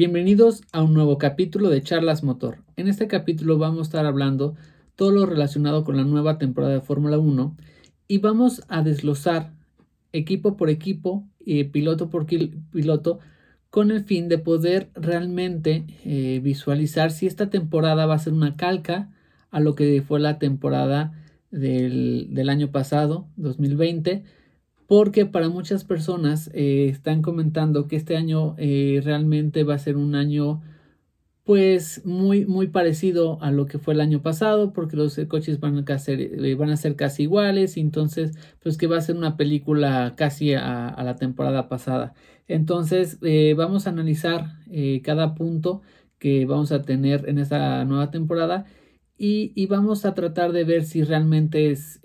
Bienvenidos a un nuevo capítulo de Charlas Motor. En este capítulo vamos a estar hablando todo lo relacionado con la nueva temporada de Fórmula 1 y vamos a desglosar equipo por equipo y piloto por piloto con el fin de poder realmente eh, visualizar si esta temporada va a ser una calca a lo que fue la temporada del, del año pasado, 2020 porque para muchas personas eh, están comentando que este año eh, realmente va a ser un año pues muy muy parecido a lo que fue el año pasado porque los coches van a ser, eh, van a ser casi iguales entonces pues que va a ser una película casi a, la temporada pasada. Entonces vamos a analizar cada punto que vamos a tener en esta nueva temporada y, y, vamos a tratar de ver si realmente es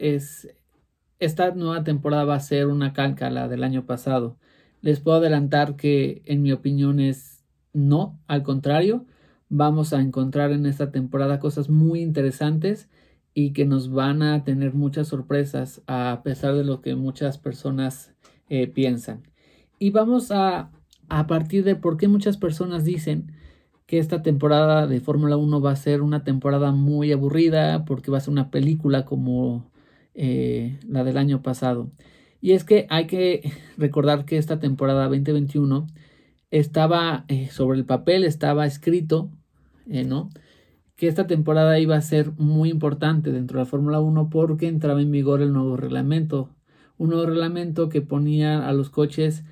esta nueva temporada va a ser una calca la del año pasado. Les puedo adelantar que en mi opinión es no, al contrario, vamos a encontrar en esta temporada cosas muy interesantes y que nos van a tener muchas sorpresas a pesar de lo que muchas personas eh, piensan. Y vamos a, a partir de por qué muchas personas dicen que esta temporada de Fórmula 1 va a ser una temporada muy aburrida, porque va a ser una película como eh, la del año pasado. Y es que hay que recordar que esta temporada 2021 estaba eh, sobre el papel, estaba escrito, eh, ¿no? Que esta temporada iba a ser muy importante dentro de la Fórmula 1 porque entraba en vigor el nuevo reglamento. Un nuevo reglamento que ponía a los coches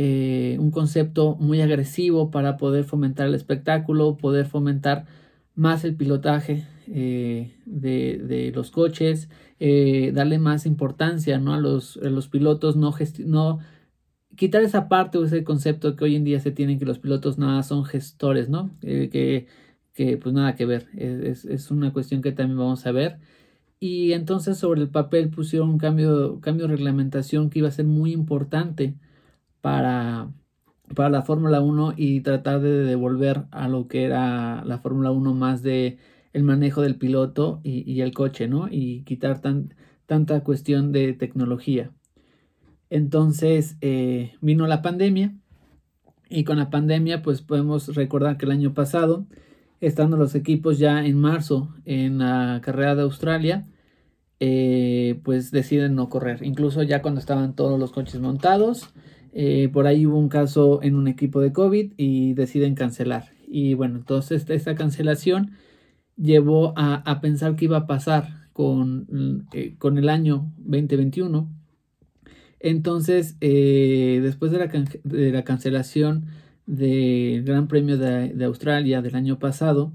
un concepto muy agresivo para poder fomentar el espectáculo, poder fomentar más el pilotaje de, de, los coches, eh, darle más importancia ¿no? a, los, los pilotos, no, no quitar esa parte o ese concepto que hoy en día se tiene que los pilotos nada son gestores, ¿no? Eh, que, que, pues nada que ver, es, es, una cuestión que también vamos a ver. Y entonces sobre el papel pusieron un cambio, cambio de reglamentación que iba a ser muy importante para, para la Fórmula 1 y tratar de devolver a lo que era la Fórmula 1 más de el manejo del piloto y, el coche, ¿no? Y quitar tan, tanta cuestión de tecnología. Entonces eh, vino la pandemia y con la pandemia pues podemos recordar que el año pasado, estando los equipos ya en marzo en la carrera de Australia, eh, pues deciden no correr. Incluso ya cuando estaban todos los coches montados, eh, por ahí hubo un caso en un equipo de COVID y deciden cancelar. Y bueno, entonces esta cancelación llevó a, pensar qué iba a pasar con, eh, con el año 2021. Entonces, eh, después de la, de la, cancelación del Gran Premio de, Australia del año pasado,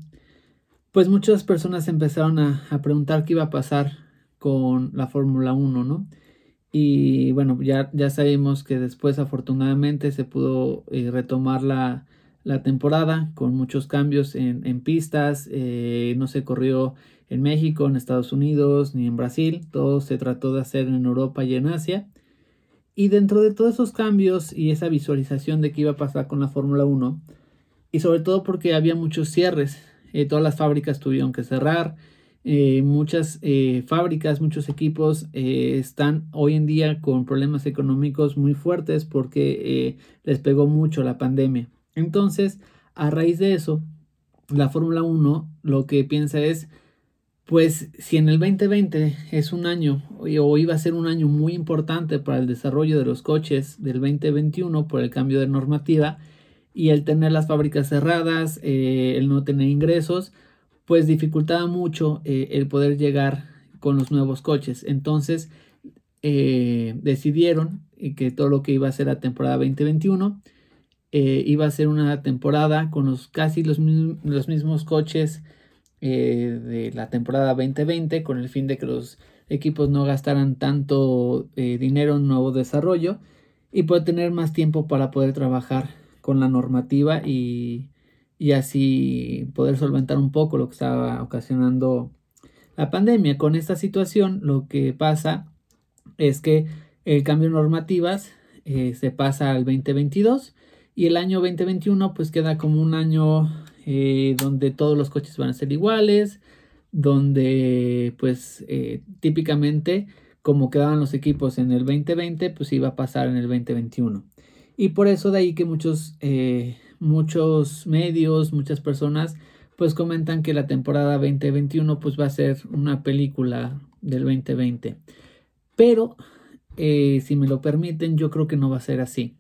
pues muchas personas empezaron a, preguntar qué iba a pasar con la Fórmula 1, ¿no? Y bueno, ya, ya sabemos que después afortunadamente se pudo eh, retomar la, la temporada con muchos cambios en, pistas. Eh, no se corrió en México, en Estados Unidos ni en Brasil. Todo se trató de hacer en Europa y en Asia. Y dentro de todos esos cambios y esa visualización de qué iba a pasar con la Fórmula 1, y sobre todo porque había muchos cierres, eh, todas las fábricas tuvieron que cerrar, eh, muchas fábricas, muchos equipos están hoy en día con problemas económicos muy fuertes porque les pegó mucho la pandemia. Entonces, a raíz de eso, la Fórmula 1 lo que piensa es, pues si en el 2020 es un año o iba a ser un año muy importante para el desarrollo de los coches del 2021 por el cambio de normativa y el tener las fábricas cerradas, eh, el no tener ingresos, pues dificultaba mucho eh, el poder llegar con los nuevos coches. Entonces eh, decidieron que todo lo que iba a ser la temporada 2021 eh, iba a ser una temporada con los, casi los, los mismos coches eh, de la temporada 2020 con el fin de que los equipos no gastaran tanto eh, dinero en nuevo desarrollo y poder tener más tiempo para poder trabajar con la normativa y, y así poder solventar un poco lo que estaba ocasionando la pandemia. Con esta situación lo que pasa es que el cambio de normativas se pasa al 2022 y el año 2021 pues queda como un año eh, donde todos los coches van a ser iguales, donde pues eh, típicamente como quedaban los equipos en el 2020 pues iba a pasar en el 2021. Y por eso de ahí que muchos, eh, muchos medios, muchas personas pues comentan que la temporada 2021 pues va a ser una película del 2020. Pero si me lo permiten, yo creo que no va a ser así.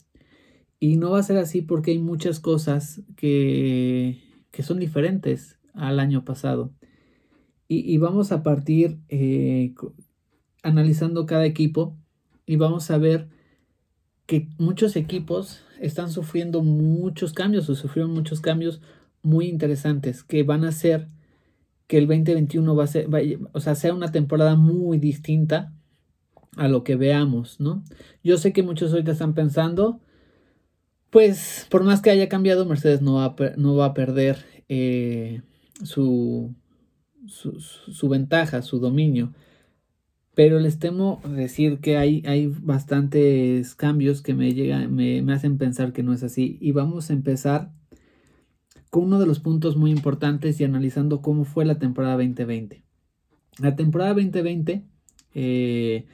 Y no va a ser así porque hay muchas cosas que, que son diferentes al año pasado. Y, vamos a partir eh, analizando cada equipo y vamos a ver que muchos equipos están sufriendo muchos cambios o sufrieron muchos cambios muy interesantes que van a hacer que el 2021 va a ser, o sea, sea una temporada muy distinta a lo que veamos, ¿no? Yo sé que muchos ahorita están pensando, pues por más que haya cambiado, Mercedes no va a, perder eh, su, su, ventaja, su dominio. Pero les temo decir que hay, hay bastantes cambios que me, me, me hacen pensar que no es así. Y vamos a empezar con uno de los puntos muy importantes y analizando cómo fue la temporada 2020. La temporada 2020 eh,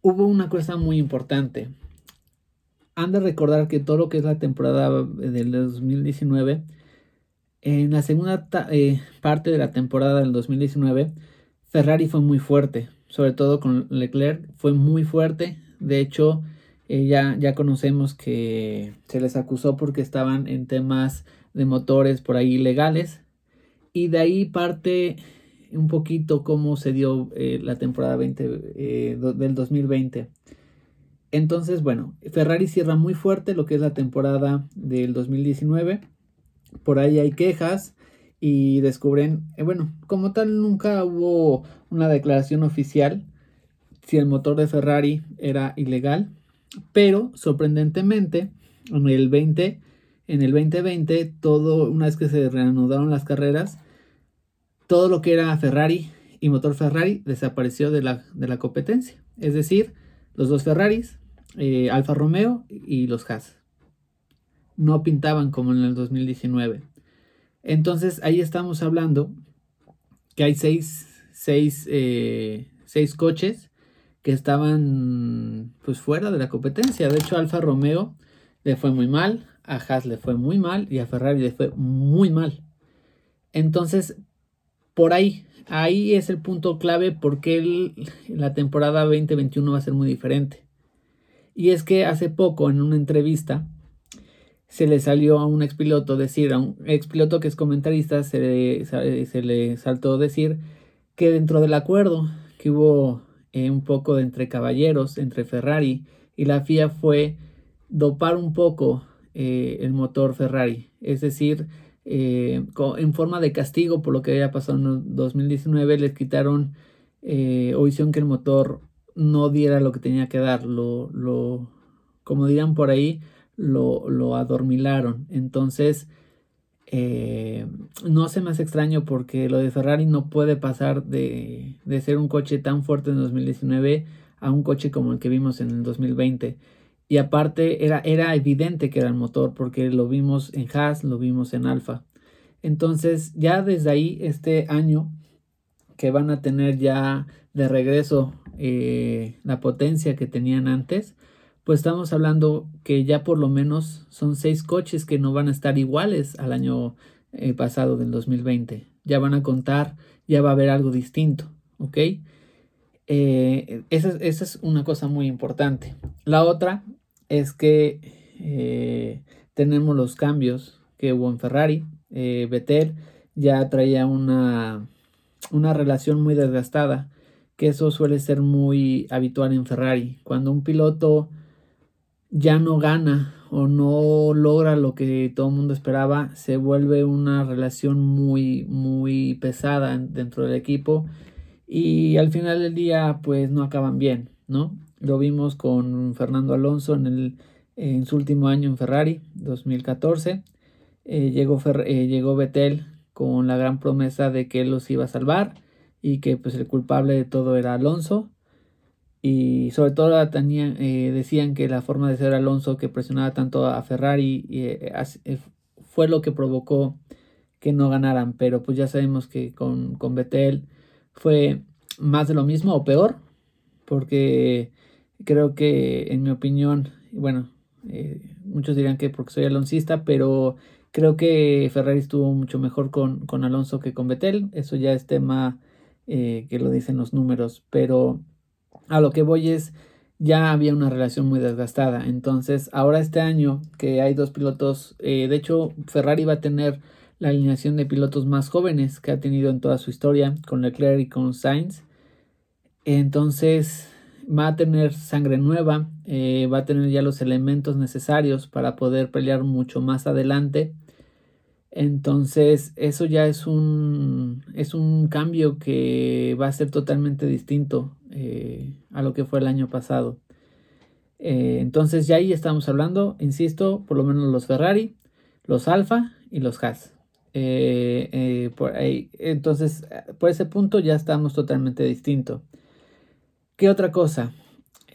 hubo una cosa muy importante. Han de recordar que todo lo que es la temporada del 2019, en la segunda eh, parte de la temporada del 2019, Ferrari fue muy fuerte, sobre todo con Leclerc, fue muy fuerte. De hecho, eh, ya, ya conocemos que se les acusó porque estaban en temas de motores por ahí ilegales. Y de ahí parte un poquito cómo se dio eh, la temporada 20, eh, del 2020. Entonces, bueno, Ferrari cierra muy fuerte lo que es la temporada del 2019. Por ahí hay quejas y descubren, eh, bueno, como tal nunca hubo una declaración oficial si el motor de Ferrari era ilegal, pero sorprendentemente en el 20 en el 2020 todo una vez que se reanudaron las carreras todo lo que era Ferrari y motor Ferrari desapareció de la, de la competencia. Es decir, los dos Ferraris, eh, Alfa Romeo y los Haas. No pintaban como en el 2019. Entonces ahí estamos hablando que hay seis, seis, eh, seis coches que estaban pues fuera de la competencia. De hecho, Alfa Romeo le fue muy mal, a Haas le fue muy mal y a Ferrari le fue muy mal. Entonces, por ahí, ahí es el punto clave porque la temporada 2021 va a ser muy diferente. Y es que hace poco en una entrevista se le salió a un expiloto decir, a un expiloto que es comentarista, se le, se le saltó decir que dentro del acuerdo que hubo eh, un poco de entre caballeros, entre Ferrari y la FIA fue dopar un poco eh, el motor Ferrari. Es decir, eh, en forma de castigo por lo que había pasado en 2019, les quitaron eh, o hicieron que el motor no diera lo que tenía que dar, lo, como dirán por ahí, lo, lo adormilaron. Entonces, eh, no se me extraño porque lo de Ferrari no puede pasar de, de ser un coche tan fuerte en 2019 a un coche como el que vimos en el 2020. Y aparte era, era evidente que era el motor porque lo vimos en Haas, lo vimos en Alfa. Entonces ya desde ahí este año que van a tener ya de regreso eh, la potencia que tenían antes, pues estamos hablando que ya por lo menos son seis coches que no van a estar iguales al año eh, pasado del 2020. Ya van a contar, ya va a haber algo distinto, ¿ok? Eh, esa, es una cosa muy importante. La otra es que tenemos los cambios que hubo en Ferrari. Vettel ya traía una, una relación muy desgastada, que eso suele ser muy habitual en Ferrari. Cuando un piloto ya no gana o no logra lo que todo el mundo esperaba, se vuelve una relación muy, muy pesada dentro del equipo y al final del día pues no acaban bien, ¿no? Lo vimos con Fernando Alonso en, el, su último año en Ferrari, 2014. Eh, llegó, eh, llegó Vettel con la gran promesa de que él los iba a salvar y que pues el culpable de todo era Alonso. Y sobre todo tenían, eh, decían que la forma de ser Alonso que presionaba tanto a Ferrari fue lo que provocó que no ganaran. Pero pues ya sabemos que con, con Vettel fue más de lo mismo o peor. Porque creo que, en mi opinión, bueno, eh, muchos dirán que porque soy aloncista, pero creo que Ferrari estuvo mucho mejor con, con Alonso que con Vettel. Eso ya es tema eh, que lo dicen los números, pero a lo que voy es, ya había una relación muy desgastada. Entonces, ahora este año que hay dos pilotos, eh, de hecho, Ferrari va a tener la alineación de pilotos más jóvenes que ha tenido en toda su historia, con Leclerc y con Sainz. Entonces, va a tener sangre nueva, eh, va a tener ya los elementos necesarios para poder pelear mucho más adelante. Entonces, eso ya es un, es un cambio que va a ser totalmente distinto eh, a lo que fue el año pasado. Eh, entonces, ya ahí estamos hablando, insisto, por lo menos los Ferrari, los Alfa y los Haas. por ahí, entonces, por ese punto ya estamos totalmente distinto. ¿Qué otra cosa?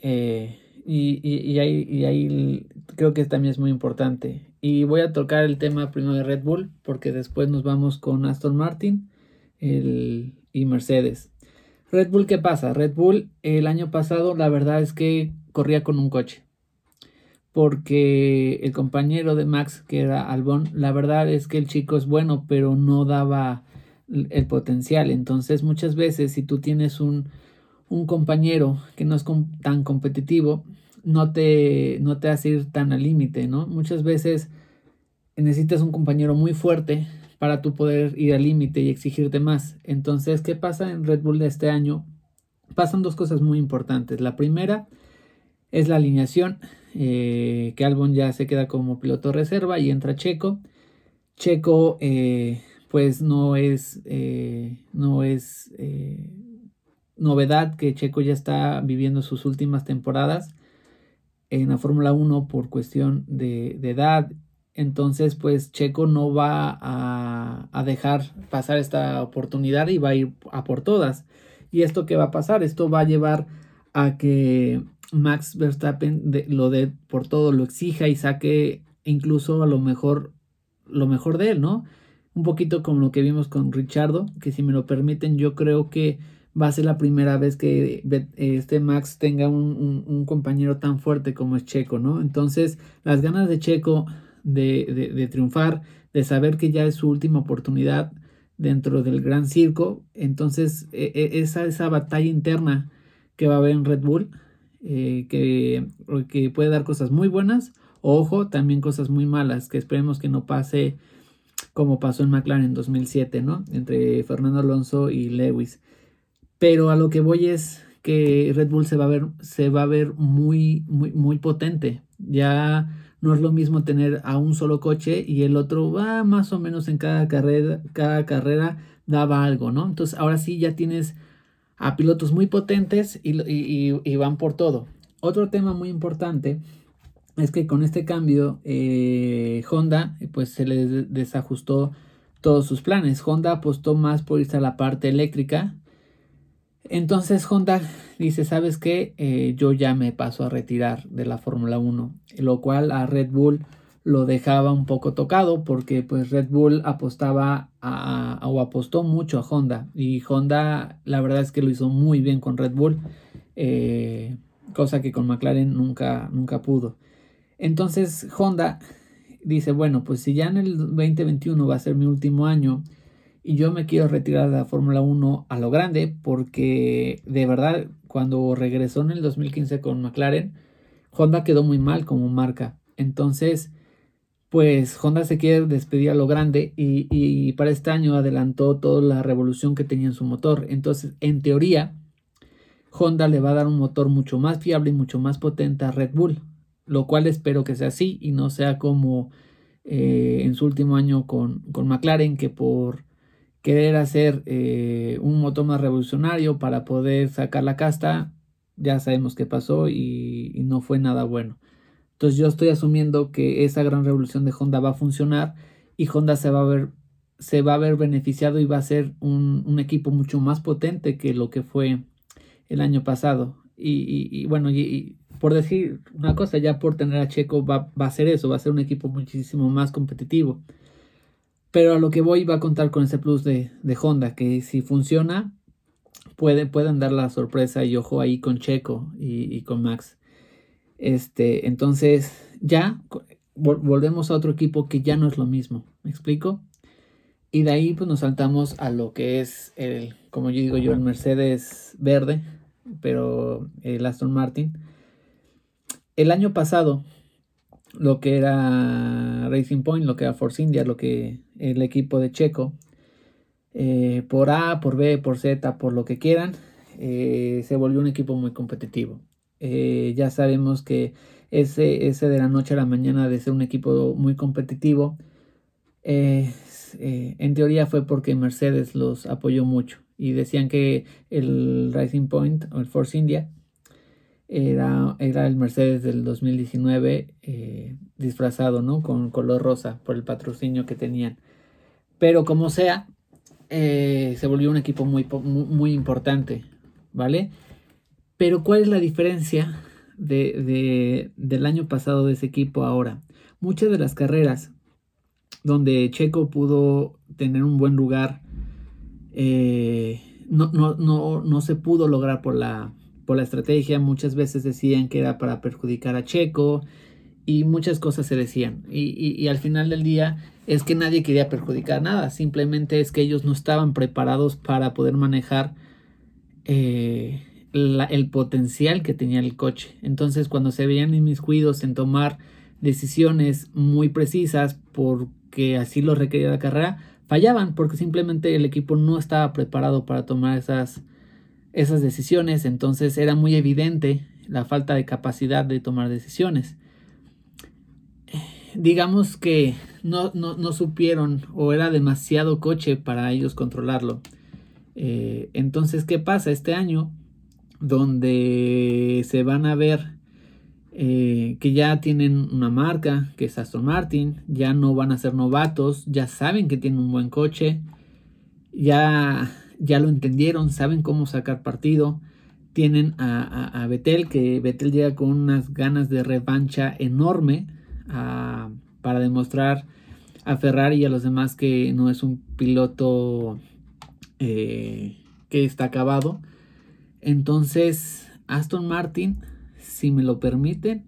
Eh, y, ahí, creo que también es muy importante. Y voy a tocar el tema primero de Red Bull, porque después nos vamos con Aston Martin y Mercedes. Red Bull, ¿qué pasa? Red Bull el año pasado la verdad es que corría con un coche. Porque el compañero de Max, que era Albon, la verdad es que el chico es bueno, pero no daba el potencial. Entonces muchas veces si tú tienes un, un compañero que no es tan competitivo no te, no te hace ir tan al límite, ¿no? Muchas veces necesitas un compañero muy fuerte para tú poder ir al límite y exigirte más. Entonces, ¿qué pasa en Red Bull de este año? Pasan dos cosas muy importantes. La primera es la alineación, eh, que Albon ya se queda como piloto reserva y entra Checo. Checo, eh, pues no es, eh, no es novedad que Checo ya está viviendo sus últimas temporadas en la Fórmula 1 por cuestión de, edad. Entonces, pues Checo no va a, a, dejar pasar esta oportunidad y va a ir a por todas. ¿Y esto qué va a pasar? Esto va a llevar a que Max Verstappen lo dé por todo, lo exija y saque incluso a lo mejor lo mejor de él, ¿no? Un poquito como lo que vimos con Richardo, que si me lo permiten, yo creo que va a ser la primera vez que este Max tenga un, compañero tan fuerte como es Checo, ¿no? Entonces, las ganas de Checo de, triunfar, de saber que ya es su última oportunidad dentro del gran circo, entonces e, e, esa, esa batalla interna que va a haber en Red Bull, eh, que, que puede dar cosas muy buenas, ojo, también cosas muy malas, que esperemos que no pase como pasó en McLaren en 2007, ¿no? Entre Fernando Alonso y Lewis. Pero a lo que voy es que Red Bull se va a ver, se va a ver muy, muy, muy potente. Ya no es lo mismo tener a un solo coche y el otro va más o menos en cada carrera, cada carrera daba algo, ¿no? Entonces ahora sí ya tienes a pilotos muy potentes y, y, van por todo. Otro tema muy importante es que con este cambio eh, Honda pues se les desajustó todos sus planes. Honda apostó más por irse a la parte eléctrica entonces Honda dice, ¿sabes qué? Eh, yo ya me paso a retirar de la Fórmula 1, lo cual a Red Bull lo dejaba un poco tocado porque pues Red Bull apostaba o apostó mucho a Honda y Honda la verdad es que lo hizo muy bien con Red Bull, eh, cosa que con McLaren nunca, nunca pudo. Entonces Honda dice, bueno, pues si ya en el 2021 va a ser mi último año, yo me quiero retirar de la Fórmula 1 a lo grande porque de verdad cuando regresó en el 2015 con McLaren, Honda quedó muy mal como marca. Entonces, pues Honda se quiere despedir a lo grande y, y para este año adelantó toda la revolución que tenía en su motor. Entonces, en teoría, Honda le va a dar un motor mucho más fiable y mucho más potente a Red Bull, lo cual espero que sea así y no sea como eh, en su último año con, con McLaren, que por querer hacer eh, un más revolucionario para poder sacar la casta, ya sabemos qué pasó y, no fue nada bueno. Entonces yo estoy asumiendo que esa gran revolución de Honda va a funcionar y Honda se va a ver, se va a ver beneficiado y va a ser un, equipo mucho más potente que lo que fue el año pasado. Y, bueno, y, por decir una cosa, ya por tener a Checo va a ser eso, va a ser un equipo muchísimo más competitivo. Pero a lo que voy va a contar con ese plus de, Honda, que si funciona, puede, pueden dar la sorpresa y ojo ahí con Checo y, con Max. Este, entonces, ya volvemos a otro equipo que ya no es lo mismo. ¿Me explico? Y de ahí pues nos saltamos a lo que es el, como yo digo yo, el Mercedes verde, pero el Aston Martin. El año pasado, lo que era Racing Point, lo que era Force India, lo que el equipo de Checo, eh, por A, por B, por Z, por lo que quieran, eh, se volvió un equipo muy competitivo. Eh, ya sabemos que ese, ese de la noche a la mañana de ser un equipo muy competitivo, en teoría fue porque Mercedes los apoyó mucho y decían que el Rising Point o el Force India era, era el Mercedes del 2019 disfrazado, ¿no? Con color rosa por el patrocinio que tenían. Pero como sea, se volvió un equipo muy, muy importante. ¿vale? Pero ¿cuál es la diferencia de, del año pasado de ese equipo ahora? Muchas de las carreras donde Checo pudo tener un buen lugar, eh, no, no, no, no, se pudo lograr por la, por la estrategia. Muchas veces decían que era para perjudicar a Checo y muchas cosas se decían. Y, y, al final del día es que nadie quería perjudicar nada, simplemente es que ellos no estaban preparados para poder manejar eh, el potencial que tenía el coche. Entonces cuando se veían inmiscuidos en tomar decisiones muy precisas porque así lo requería la carrera, fallaban porque simplemente el equipo no estaba preparado para tomar esas, esas decisiones. Entonces era muy evidente la falta de capacidad de tomar decisiones. Digamos que no, no, no supieron o era demasiado coche para ellos controlarlo. Eh, entonces, ¿qué pasa este año? Donde se van a ver eh, que ya tienen una marca, que es Aston Martin, ya no van a ser novatos, ya saben que tienen un buen coche, ya, ya lo entendieron, saben cómo sacar partido. Tienen a, a, Betel, que Betel llega con unas ganas de revancha enorme para demostrar a Ferrari y a los demás que no es un piloto eh, que está acabado. Entonces, Aston Martin, si me lo permiten,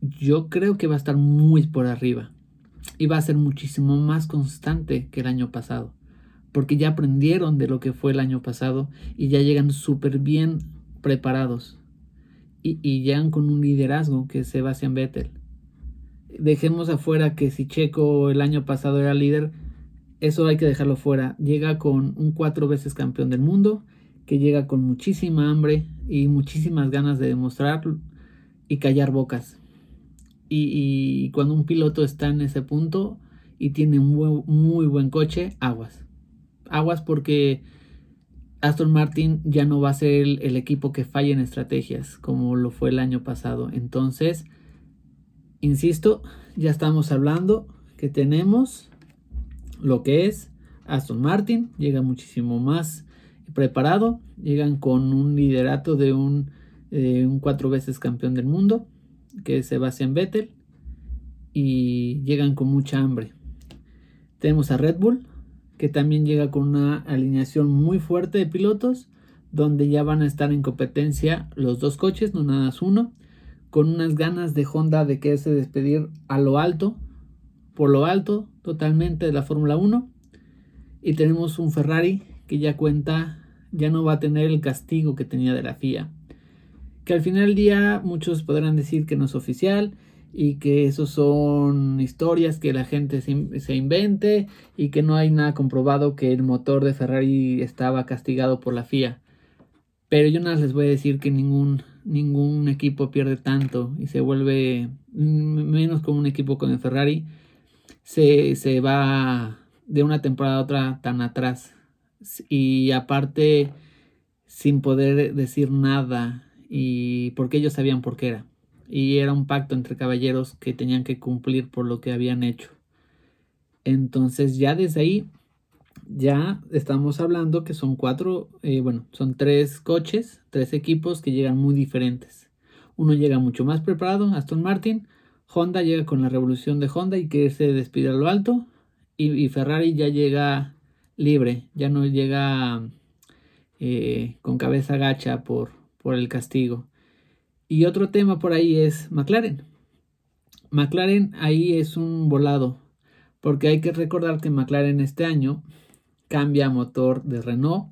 yo creo que va a estar muy por arriba. Y va a ser muchísimo más constante que el año pasado. Porque ya aprendieron de lo que fue el año pasado y ya llegan súper bien preparados. Y, y, llegan con un liderazgo que es Sebastian Vettel. Dejemos afuera que si Checo el año pasado era líder, eso hay que dejarlo fuera. Llega con un cuatro veces campeón del mundo, que llega con muchísima hambre y muchísimas ganas de demostrar y callar bocas. Y, cuando un piloto está en ese punto y tiene un muy buen coche, aguas. Aguas porque Aston Martin ya no va a ser el, equipo que falla en estrategias como lo fue el año pasado. Entonces, insisto, ya estamos hablando que tenemos lo que es Aston Martin, llega muchísimo más preparado, llegan con un liderato de un, un cuatro veces campeón del mundo, que es Sebastian Vettel, y llegan con mucha hambre. Tenemos a Red Bull, que también llega con una alineación muy fuerte de pilotos, donde ya van a estar en competencia los dos coches, no nada más uno, con unas ganas de Honda de quererse despedir a lo alto por lo alto totalmente de la Fórmula 1 y tenemos un Ferrari que ya cuenta, ya no va a tener el castigo que tenía de la FIA. Que al final del día muchos podrán decir que no es oficial y que eso son historias que la gente se, invente y que no hay nada comprobado que el motor de Ferrari estaba castigado por la FIA. Pero yo nada les voy a decir que ningún, ningún equipo pierde tanto y se vuelve menos como un equipo con el Ferrari se, va de una temporada a otra tan atrás y aparte sin poder decir nada y porque ellos sabían por qué era y era un pacto entre caballeros que tenían que cumplir por lo que habían hecho entonces ya desde ahí ya estamos hablando que son cuatro eh, bueno son tres coches tres equipos que llegan muy diferentes uno llega mucho más preparado Aston Martin Honda llega con la revolución de Honda y quiere se despide a lo alto. Y, Ferrari ya llega libre, ya no llega eh, con cabeza gacha por, por el castigo. Y otro tema por ahí es McLaren. McLaren ahí es un volado, porque hay que recordar que McLaren este año cambia motor de Renault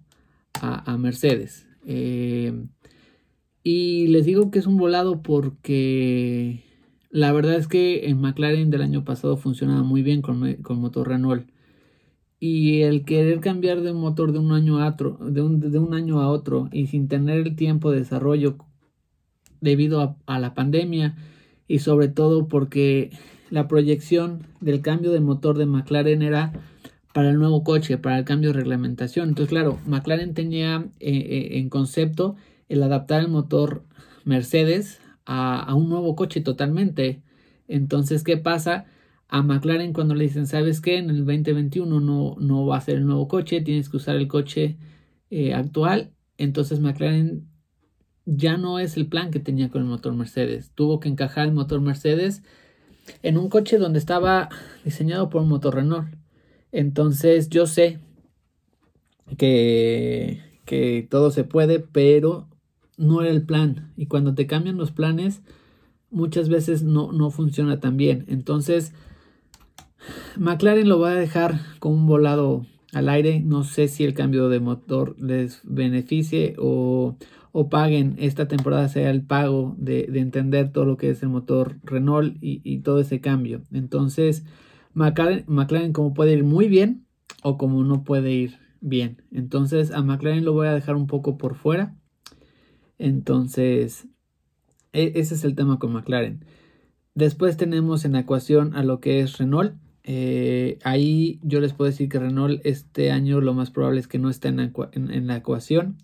a, Mercedes. Eh, y les digo que es un volado porque la verdad es que en McLaren del año pasado funcionaba muy bien con, con motor Renault. Y el querer cambiar de un motor de un año a otro, de un, de un año a otro, y sin tener el tiempo de desarrollo debido a, la pandemia, y sobre todo porque la proyección del cambio de motor de McLaren era para el nuevo coche, para el cambio de reglamentación. Entonces, claro, McLaren tenía eh, eh, en concepto el adaptar el motor Mercedes a, un nuevo coche totalmente. Entonces, ¿qué pasa? a McLaren cuando le dicen, ¿sabes qué? En el 2021 no, no va a ser el nuevo coche, tienes que usar el coche eh, actual. Entonces McLaren ya no es el plan que tenía con el motor Mercedes. Tuvo que encajar el motor Mercedes en un coche donde estaba diseñado por un motor Renault. Entonces yo sé que, que todo se puede, pero no era el plan. Y cuando te cambian los planes, muchas veces no, no funciona tan bien. Entonces, McLaren lo va a dejar con un volado al aire. No sé si el cambio de motor les beneficie o, o paguen. Esta temporada sea el pago de, de, entender todo lo que es el motor Renault y, todo ese cambio. Entonces, McLaren, McLaren como puede ir muy bien o como no puede ir bien. Entonces, a McLaren lo voy a dejar un poco por fuera. Entonces, e, ese es el tema con McLaren. Después tenemos en ecuación a lo que es Renault. Eh, ahí yo les puedo decir que Renault este año lo más probable es que no esté en la, ecuación.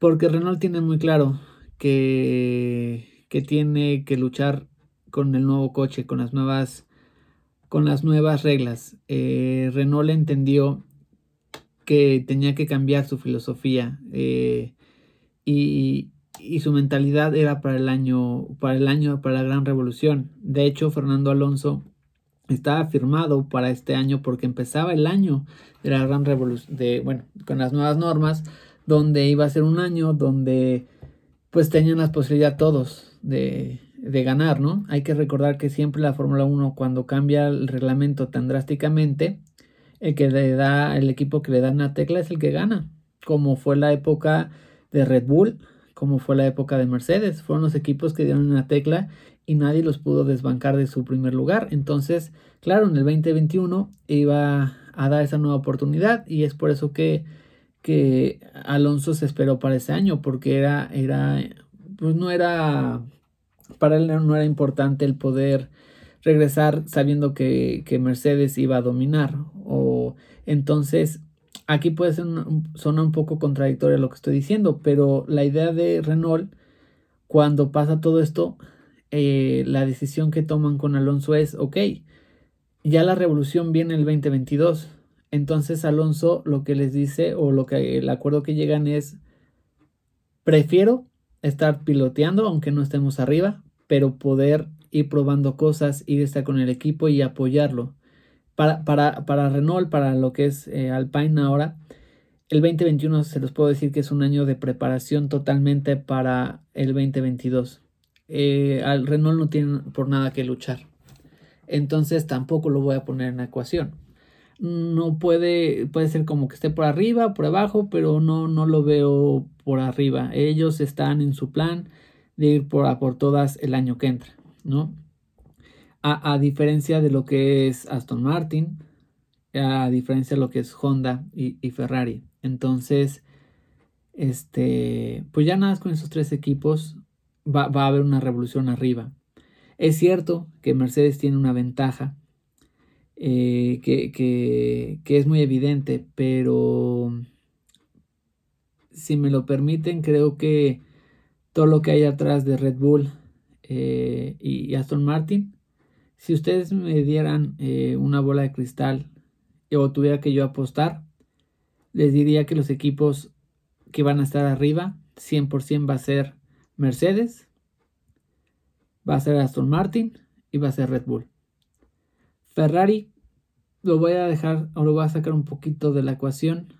Porque Renault tiene muy claro que, que tiene que luchar con el nuevo coche, con las nuevas, con las nuevas reglas. Eh, Renault entendió que tenía que cambiar su filosofía eh, y, y, su mentalidad era para el año, para el año, para la gran revolución. De hecho, Fernando Alonso estaba firmado para este año porque empezaba el año de la gran revolución, de, bueno, con las nuevas normas, donde iba a ser un año donde pues tenían la posibilidad todos de, de ganar, ¿no? Hay que recordar que siempre la Fórmula 1 cuando cambia el reglamento tan drásticamente, el que le da, el equipo que le da una tecla es el que gana, como fue la época de Red Bull, como fue la época de Mercedes, fueron los equipos que dieron una tecla y nadie los pudo desbancar de su primer lugar. Entonces, claro, en el 2021 iba a dar esa nueva oportunidad y es por eso que, que Alonso se esperó para ese año, porque era, era, pues no era, para él no era importante el poder regresar sabiendo que, que Mercedes iba a dominar. O entonces, aquí puede ser sonar un poco contradictorio lo que estoy diciendo, pero la idea de Renault, cuando pasa todo esto, eh, la decisión que toman con Alonso es, ok, ya la revolución viene el 2022. Entonces Alonso lo que les dice o lo que el acuerdo que llegan es, prefiero estar piloteando aunque no estemos arriba, pero poder ir probando cosas, ir estar con el equipo y apoyarlo. Para, para, para Renault, para lo que es eh, Alpine ahora, el 2021 se los puedo decir que es un año de preparación totalmente para el 2022 eh, al Renault no tiene por nada que luchar. Entonces tampoco lo voy a poner en ecuación. No puede, puede ser como que esté por arriba, por abajo, pero no, no lo veo por arriba. Ellos están en su plan de ir por, a por todas el año que entra, ¿no? A, diferencia de lo que es Aston Martin, a diferencia de lo que es Honda y, y Ferrari. Entonces, este, pues ya nada con esos tres equipos va, a haber una revolución arriba. Es cierto que Mercedes tiene una ventaja eh, que, que, es muy evidente, pero si me lo permiten, creo que todo lo que hay atrás de Red Bull eh, y, Aston Martin, si ustedes me dieran eh, una bola de cristal o tuviera que yo apostar, les diría que los equipos que van a estar arriba 100% va a ser Mercedes, va a ser Aston Martin y va a ser Red Bull. Ferrari lo voy a dejar o lo voy a sacar un poquito de la ecuación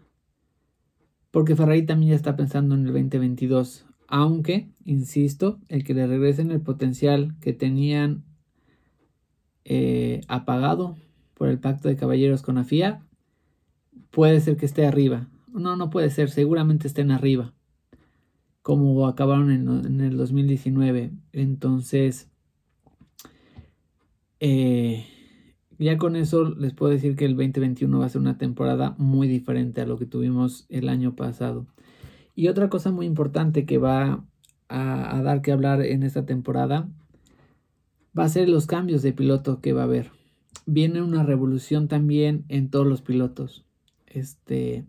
porque Ferrari también ya está pensando en el 2022, aunque, insisto, el que le regresen el potencial que tenían eh, apagado por el pacto de caballeros con la FIA, puede ser que esté arriba. No, no puede ser, seguramente estén arriba, como acabaron en, el 2019. Entonces, eh, ya con eso les puedo decir que el 2021 va a ser una temporada muy diferente a lo que tuvimos el año pasado. Y otra cosa muy importante que va a, dar que hablar en esta temporada va a ser los cambios de piloto que va a haber. Viene una revolución también en todos los pilotos. Este,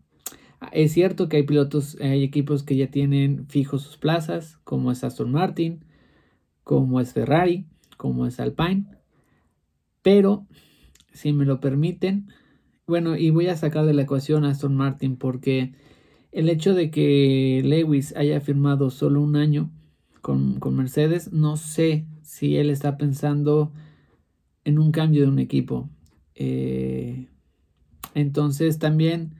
es cierto que hay pilotos, hay equipos que ya tienen fijos sus plazas, como es Aston Martin, como es Ferrari, como es Alpine. Pero, si me lo permiten, bueno, y voy a sacar de la ecuación a Aston Martin porque el hecho de que Lewis haya firmado solo un año con, Mercedes, no sé si él está pensando en un cambio de un equipo. Eh, entonces también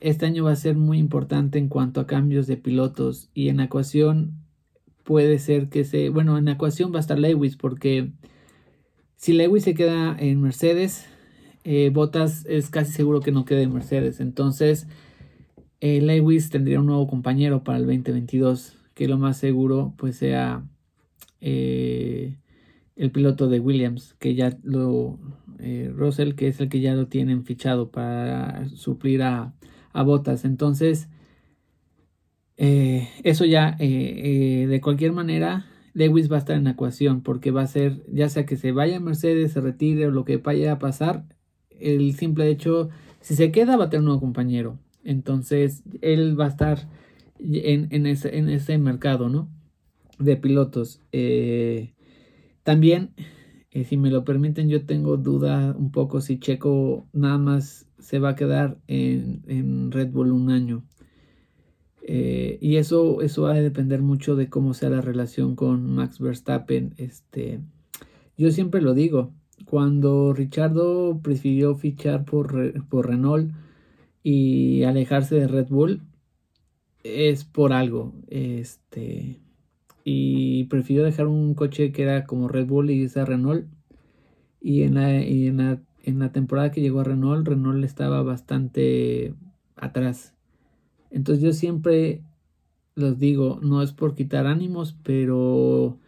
este año va a ser muy importante en cuanto a cambios de pilotos y en ecuación puede ser que se, bueno, en ecuación va a estar Lewis porque si Lewis se queda en Mercedes, eh, Bottas es casi seguro que no quede en Mercedes. Entonces, eh, Lewis tendría un nuevo compañero para el 2022, que lo más seguro pues sea eh, el piloto de Williams, que ya lo, eh, Russell, que es el que ya lo tienen fichado para suplir a, a Botas. Entonces, eso ya, de cualquier manera, Lewis va a estar en la ecuación, porque va a ser, ya sea que se vaya Mercedes, se retire o lo que vaya a pasar, el simple hecho, si se queda, va a tener un nuevo compañero. Entonces, él va a estar en, ese, en ese, mercado, ¿no? De pilotos. Eh, también, eh, si me lo permiten, yo tengo duda un poco si Checo nada más se va a quedar en, Red Bull un año. Eh, y eso, eso va a depender mucho de cómo sea la relación con Max Verstappen. Este, yo siempre lo digo, cuando Richardo prefirió fichar por, por Renault, y alejarse de Red Bull es por algo. Este. Y prefirió dejar un coche que era como Red Bull y esa Renault. Y en la, en la, en la temporada que llegó a Renault, Renault estaba bastante atrás. Entonces yo siempre los digo, no es por quitar ánimos, pero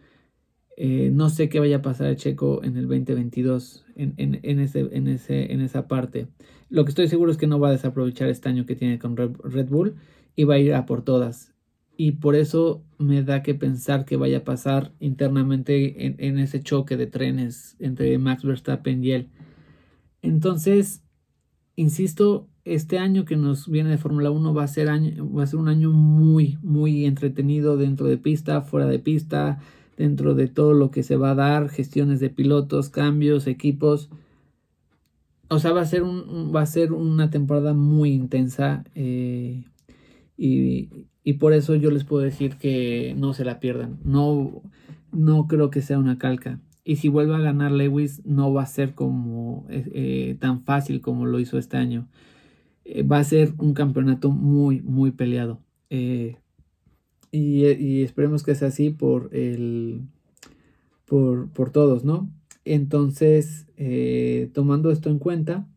eh, no sé qué vaya a pasar a Checo en el 2022 en, en, en, ese, en, ese, en esa parte. Lo que estoy seguro es que no va a desaprovechar este año que tiene con Red Bull y va a ir a por todas. Y por eso me da que pensar que vaya a pasar internamente en, ese choque de trenes entre Max Verstappen y él. Entonces, insisto, este año que nos viene de Fórmula 1 va a ser año, va a ser un año muy, muy entretenido dentro de pista, fuera de pista, dentro de todo lo que se va a dar, gestiones de pilotos, cambios, equipos. O sea, va a ser, un, va a ser una temporada muy intensa eh, y, por eso yo les puedo decir que no se la pierdan. No, no creo que sea una calca. Y si vuelve a ganar Lewis, no va a ser como eh, tan fácil como lo hizo este año. Eh, va a ser un campeonato muy, muy peleado. y, y, esperemos que sea así por el por, por todos, ¿no? Entonces, eh, tomando esto en cuenta,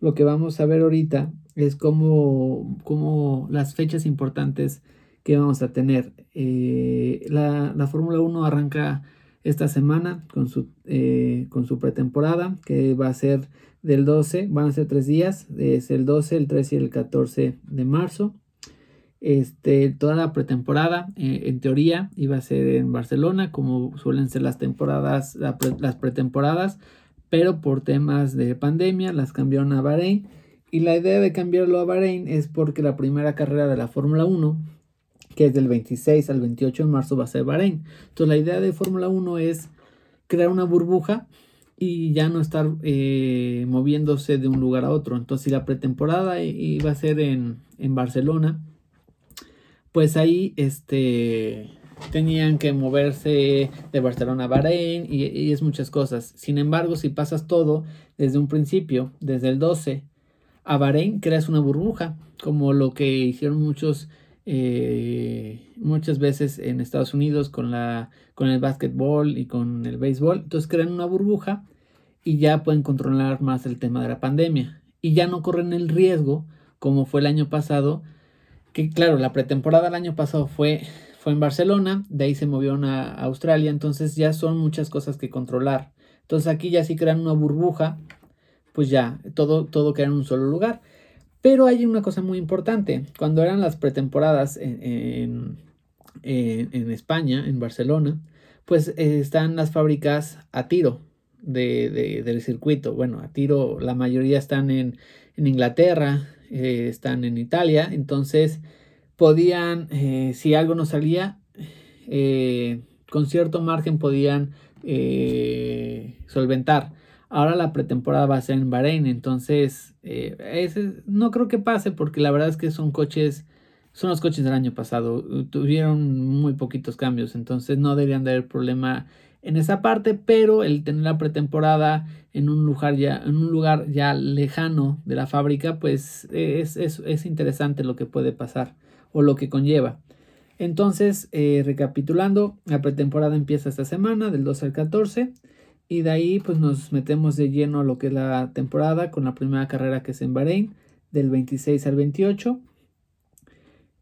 lo que vamos a ver ahorita es como, las fechas importantes que vamos a tener. Eh, la, Fórmula 1 arranca esta semana con su, eh, con su pretemporada, que va a ser del 12, van a ser tres días, es el 12, el 13 y el 14 de marzo. Este, toda la pretemporada, eh, en teoría, iba a ser en Barcelona, como suelen ser las temporadas, las pretemporadas, pero por temas de pandemia las cambiaron a Bahrein. Y la idea de cambiarlo a Bahrein es porque la primera carrera de la Fórmula 1, que es del 26 al 28 de marzo, va a ser Bahrein. Entonces la idea de Fórmula 1 es crear una burbuja y ya no estar eh, moviéndose de un lugar a otro. Entonces si la pretemporada iba a ser en, en Barcelona, pues ahí este, tenían que moverse de Barcelona a Bahrein y, es muchas cosas. Sin embargo, si pasas todo desde un principio, desde el 12 a Bahrein, creas una burbuja, como lo que hicieron muchos eh, muchas veces en Estados Unidos con, la, con el básquetbol y con el béisbol. Entonces crean una burbuja y ya pueden controlar más el tema de la pandemia. Y ya no corren el riesgo como fue el año pasado que claro la pretemporada el año pasado fue fue en Barcelona de ahí se movió a Australia entonces ya son muchas cosas que controlar. Entonces aquí ya si crean una burbuja pues ya todo todo queda en un solo lugar pero hay una cosa muy importante cuando eran las pretemporadas en, en, España en Barcelona pues eh, están las fábricas a tiro de, del circuito. Bueno, a tiro la mayoría están en, en Inglaterra, eh, están en Italia, entonces podían, eh, si algo no salía, con cierto margen podían solventar. Ahora la pretemporada va a ser en Bahrein, entonces ese, no creo que pase porque la verdad es que son coches, son los coches del año pasado, tuvieron muy poquitos cambios, entonces no deberían de haber problema en esa parte, pero el tener la pretemporada en un lugar ya, en un lugar ya lejano de la fábrica, pues es, es, interesante lo que puede pasar o lo que conlleva. Entonces, eh, recapitulando, la pretemporada empieza esta semana, del 2 al 14, y de ahí pues nos metemos de lleno a lo que es la temporada con la primera carrera que es en Bahrein, del 26 al 28.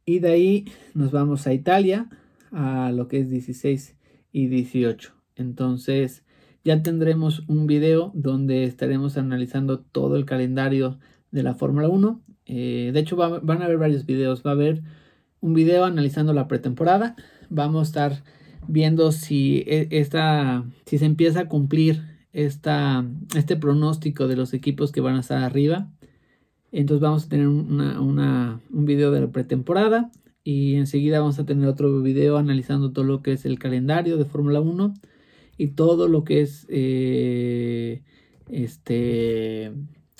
Y de ahí nos vamos a Italia, a lo que es 16 y 18. Entonces ya tendremos un video donde estaremos analizando todo el calendario de la Fórmula 1. Eh, de hecho van a haber varios videos. Va a haber un video analizando la pretemporada. Vamos a estar viendo si, e, esta, si se empieza a cumplir esta, este pronóstico de los equipos que van a estar arriba. Entonces vamos a tener un video de la pretemporada y enseguida vamos a tener otro video analizando todo lo que es el calendario de Fórmula 1 y todo lo que es eh, este,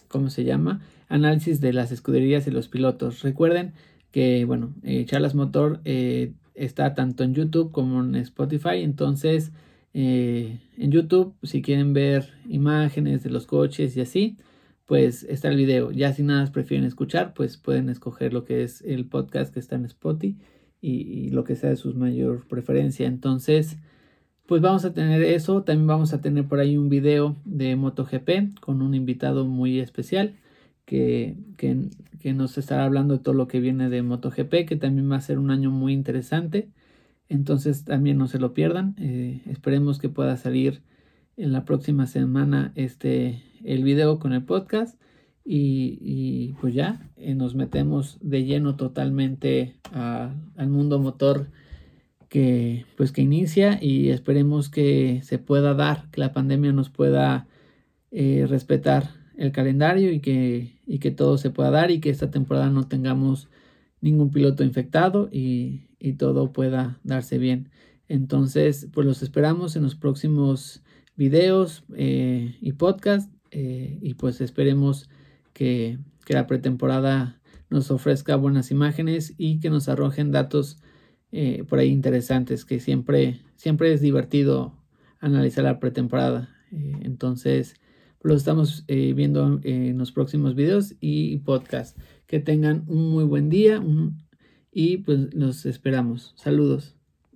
¿cómo se llama? Análisis de las escuderías y los pilotos. Recuerden que, bueno, eh, Charlas Motor eh, está tanto en YouTube como en Spotify, entonces en YouTube, si quieren ver imágenes de los coches y así, pues está el video. Ya si nada prefieren escuchar, pues pueden escoger lo que es el podcast que está en Spotify y, y lo que sea de su mayor preferencia. Entonces, pues vamos a tener eso. También vamos a tener por ahí un video de MotoGP con un invitado muy especial que, que, nos estará hablando de todo lo que viene de MotoGP, que también va a ser un año muy interesante. Entonces también no se lo pierdan. Eh, esperemos que pueda salir en la próxima semana este el video con el podcast. Y, pues ya eh, nos metemos de lleno totalmente al mundo motor que pues que inicia y esperemos que se pueda dar, que la pandemia nos pueda eh, respetar el calendario y que, y que todo se pueda dar y que esta temporada no tengamos ningún piloto infectado y, y todo pueda darse bien. Entonces, pues los esperamos en los próximos videos eh, y podcast eh, y pues esperemos que, que la pretemporada nos ofrezca buenas imágenes y que nos arrojen datos eh, por ahí interesantes que siempre, siempre es divertido analizar la pretemporada. Entonces, lo estamos eh, viendo en los próximos videos y podcast. Que tengan un muy buen día y pues los esperamos. Saludos.